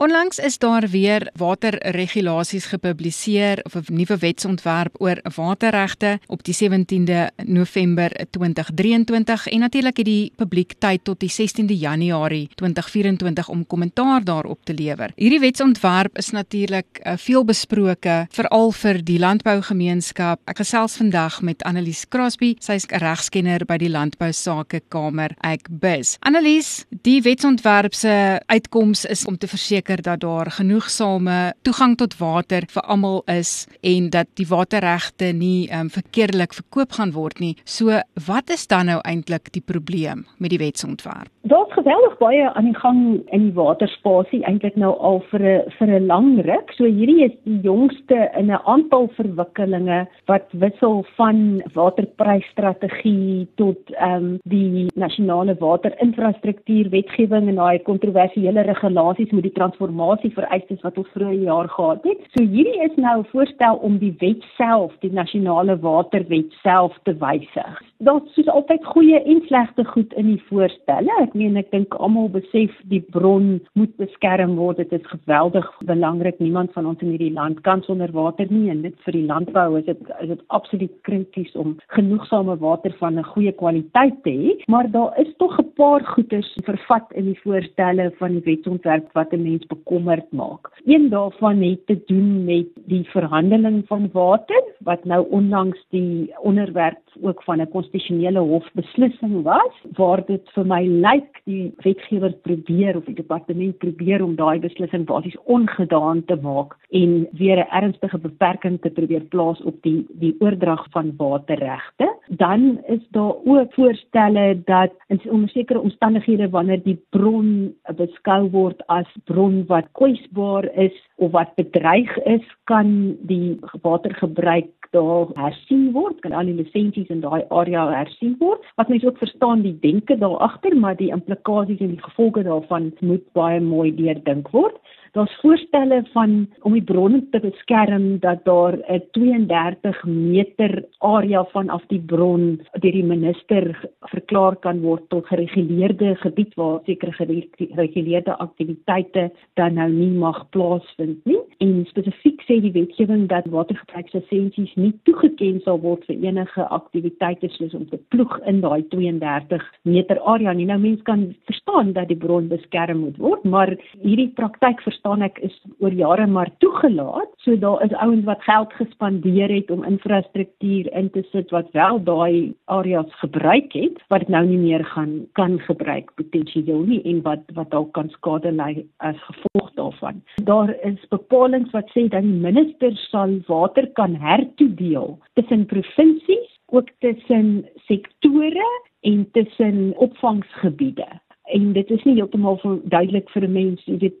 Onlangs is daar weer waterregulasies gepubliseer of 'n nuwe wetsontwerp oor waterregte op die 17de November 2023 en natuurlik het die publiek tyd tot die 16de Januarie 2024 om kommentaar daarop te lewer. Hierdie wetsontwerp is natuurlik uh, veel besproke veral vir die landbougemeenskap. Ek gesels vandag met Annelies Crosby, sy is 'n regskenner by die Landbou Sake Kamer, ek bus. Annelies, die wetsontwerp se uitkoms is om te verseker verseker dat daar genoegsame toegang tot water vir almal is en dat die waterregte nie um, verkeerdelik verkoop gaan word nie. So wat is dan nou eintlik die probleem met die wetsontwerp? Daar's geweldig baie aan die gang in die waterspasie eintlik nou al vir 'n vir 'n lang ruk. So hierdie is die jongste in 'n aantal verwikkelinge wat wissel van waterprysstrategie tot ehm um, die nasionale waterinfrastruktuur wetgewing en daai kontroversiële regulasies met die transformasie vereistes wat ons vroeër jaar gehad het. So hierdie is nou 'n voorstel om die wet self, die nasionale waterwet self te wysig. Daar's soos altyd goeie en slegte goed in die voorstelle. Ek meen ek dink almal besef die bron moet beskerm word. Dit is geweldig belangrik. Niemand van ons in hierdie land kan sonder water nie en dit vir die landbou is dit is dit absoluut krities om genoegsame water van 'n goeie kwaliteit te hê. Maar daar is tog 'n paar goeders vervat in die voorstelle van die wetsontwerp wat 'n mens bekommerd maak. Een daarvan het te doen met die verhandeling van water wat nou onlangs die onderwerp ook van 'n konstitusionele hofbeslissing was waar dit vir my lyk die wetgewer probeer of die departement probeer om daai beslissing basies ongedaan te maak en weer 'n ernstige beperking te probeer plaas op die die oordrag van waterregte. Dan is daar ook voorstelle dat in sekere omstandighede wanneer die bron beskou word as bron wat kwesbaar is of wat bedreig is, kan die watergebruik daar hersien word, kan al die lisensies in daai area hersien word. Wat mense ook verstaan die denke daar agter, maar die implikasies en die gevolge daarvan moet baie mooi deurdink word. Daar's voorstelle van om die bronne te beskerm dat daar 'n 32 meter area vanaf die bron deur die minister verklaar kan word tot gereguleerde gebied waar sekere gereguleerde aktiwiteite dan nou nie mag plaasvind nie. En spesifiek sê die wetgewing dat watergebruikslisensies nie toegeken sal word vir enige aktiwiteite soos om te ploeg in daai 32 meter area nie. Nou mense kan verstaan dat die bron beskerm moet word, maar hierdie praktyk verstaan ek is oor jare maar toegelaat. So daar is ouens wat geld gespandeer het om infrastruktuur in te sit wat wel daai areas gebruik het, wat dit nou nie meer gaan kan gebruik potensieel nie en wat wat dalk kan skade lei as gevolg daarvan. Daar is bepalinge wat sê dat die minister sal water kan hertoedeel tussen provinsies, ook tussen sektore en tussen opvangsgebiede en dit is nie heeltemal duidelik vir 'n mens jy weet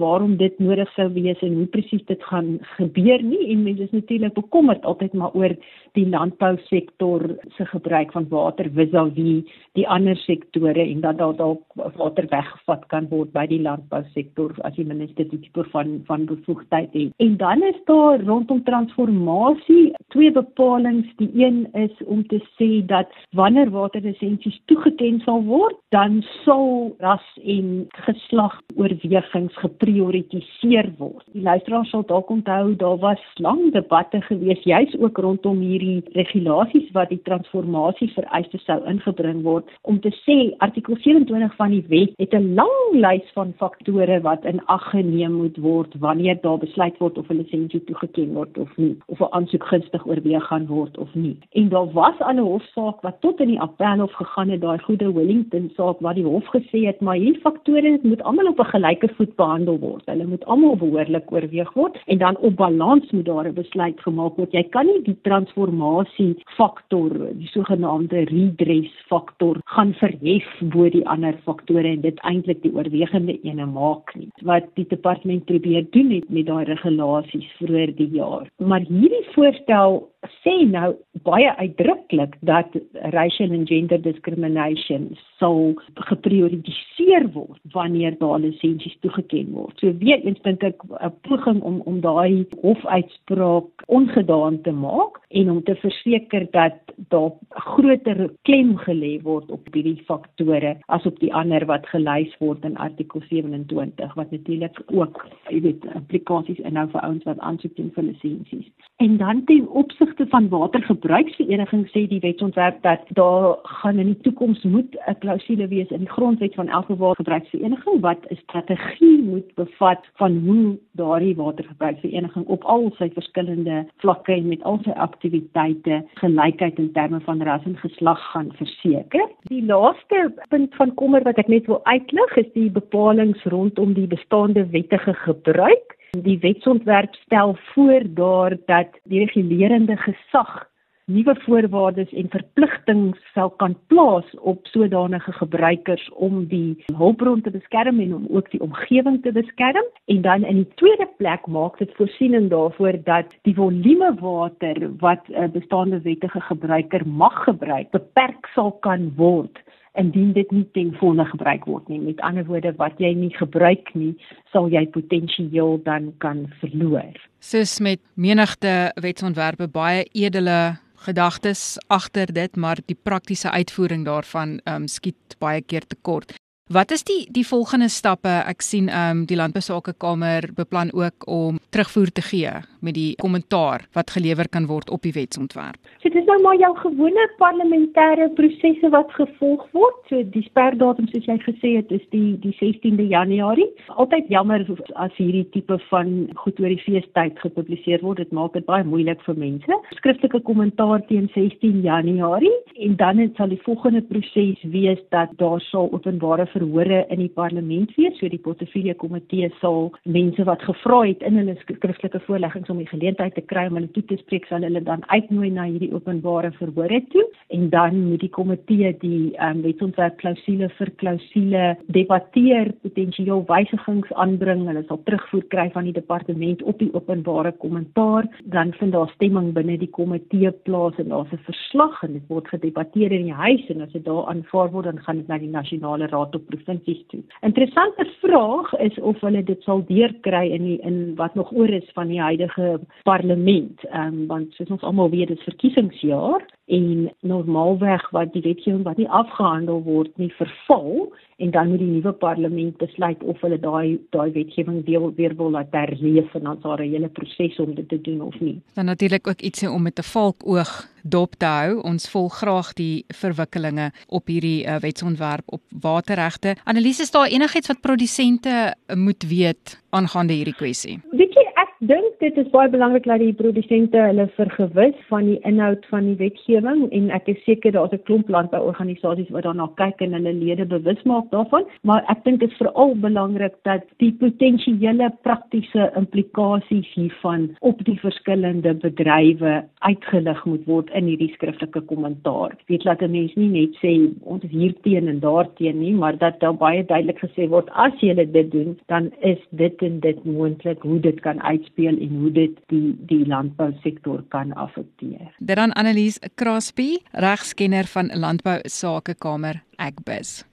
waarom dit nodig sou wees en hoe presies dit gaan gebeur nie. En mense is natuurlik bekommerd altyd maar oor die landbousektor se gebruik van water vis-à-vis die ander sektore en dat daar dalk water weggevat kan word by die landbousektor as die minister dit tipe van van bevoegdheid het. En dan is daar rondom transformasie twee bepalinge die een is om te sê dat wanneer waterlisensies toegeken sal word dan sal sal ras en geslag oorwegings geprioritiseer word. Die luisteraars sal dalk onthou daar was lang debatte gewees juis ook rondom hierdie regulasies wat die transformasie vereistes sou ingebring word om te sê artikel 27 van die wet het 'n lang lys van faktore wat in ag geneem moet word wanneer daar besluit word of 'n lisensie toegeken word of nie of 'n aansoek gunstig oorweeg gaan word of nie. En daar was al 'n hofsaak wat tot in die appelhof gegaan het daai goeie Wellington saak waar die hof gesê het maar hierdie faktore moet almal op 'n gelyke voet behandel word. Hulle moet almal behoorlik oorweeg word en dan op balans moet daar 'n besluit gemaak word. Jy kan nie die transformasie faktor, die sogenaamde redress faktor gaan verhef bo die ander faktore en dit eintlik die oorwegende ene maak nie. Wat die departement probeer doen het met daai regulasies vroeër die jaar. Maar hierdie voorstel sê nou baie uitdruklik dat racial and gender discrimination sou geprioritiseer word wanneer daar lisensies toegeken word. So weer eens dink ek 'n poging om om daai hofuitspraak ongedaan te maak en om te verseker dat daar groter klem gelê word op hierdie faktore as op die ander wat gelys word in artikel 27 wat natuurlik ook jy weet implikasies inhou vir ouens wat aansoek doen vir lisensies. En dan ten opsigte van watergebruiksverenigings sê die wetsontwerp dat daar gaan in die toekoms moet 'n klousule wees in die grondwet van elke watergebruiksvereniging wat 'n strategie moet bevat van hoe daardie watergebruiksvereniging op al sy verskillende vlakke en met al sy aktiwiteite gelykheid in terme van ras en geslag gaan verseker. Die laaste punt van kommer wat ek net wil uitlig is die bepalinge rondom die bestaande wettige gebruik Die wetsontwerp stel voor daar dat die regulerende gesag nuwe voorwaardes en verpligtinge sal kan plaas op sodanige gebruikers om die hulpbron te beskerm en om ook die omgewing te beskerm. En dan in die tweede plek maak dit voorsiening daarvoor dat die volume water wat 'n bestaande wettige gebruiker mag gebruik beperk sal kan word indien dit nie ten volle gebruik word nie. Met ander woorde, wat jy nie gebruik nie, sal jy potensieel dan kan verloor. Soos met menigte wetsontwerpe baie edele gedagtes agter dit, maar die praktiese uitvoering daarvan um, skiet baie keer tekort. Wat is die die volgende stappe? Ek sien ehm um, die Landbousakekamer beplan ook om terugvoer te gee met die kommentaar wat gelewer kan word op die wetsontwerp. So dit is nou maar jou gewone parlementêre prosesse wat gevolg word. So die sperdatum soos jy gesê het is die die 16de Januarie. Altyd jammer as hierdie tipe van goed oor die feestyd gepubliseer word. Dit maak dit baie moeilik vir mense. Skriftelike kommentaar teen 16 Januarie en dan sal die volgende proses wees dat daar sal openbare verhore in die parlement wees. So die portefeulje komitee sal mense wat gevra het in hulle skriftelike voorleggings om die geleentheid te kry om hulle toe te spreek, sal hulle dan uitnooi na hierdie openbare verhore toe en dan moet die komitee die um, wetsontwerp klousule vir klousule debatteer, potensieel wysigings aanbring. Hulle sal terugvoer kry van die departement op die openbare kommentaar. Dan vind daar stemming binne die komitee plaas en daar's 'n verslag en dit word gedebatteer in die huis en as dit daar aanvaar word, dan gaan dit na die nasionale raad op provinsies toe. Interessante vraag is of hulle dit sal deurkry in die, in wat nog oor is van die huidige parlement. Um, want soos ons almal weet, dit is verkiesingsjaar en normaalweg wat die wetgewing wat nie afgehandel word nie verval en dan moet die nuwe parlement besluit of hulle daai daai wetgewing weer weer wil laat herleef en dan daar 'n hele proses om dit te doen of nie. Dan natuurlik ook ietsie om met 'n valkoog dop te hou. Ons volg graag die verwikkelinge op hierdie uh, wetsontwerp op waterregte. Annelies, is daar enigiets wat produsente moet weet aangaande hierdie kwessie? Weet jy, ek dink dit is baie belangrik dat die produsente hulle vergewis van die inhoud van die wetgewing en ek is seker daar's 'n klomp landbouorganisasies wat daarna kyk en hulle lede bewus maak daarvan, maar ek dink dit is veral belangrik dat die potensiële praktiese implikasies hiervan op die verskillende bedrywe uitgelig moet word in hierdie skriftelike kommentaar. Ek weet dat 'n mens nie net sê ons hier teen en daar teen nie, maar dat daar baie duidelik gesê word as jy dit doen, dan is dit en dit moontlik hoe dit kan uit speel en hoe dit die die landbousektor kan affekteer. Dit dan Annelies Crosby, regskenner van Landbou Sakekamer Agbus.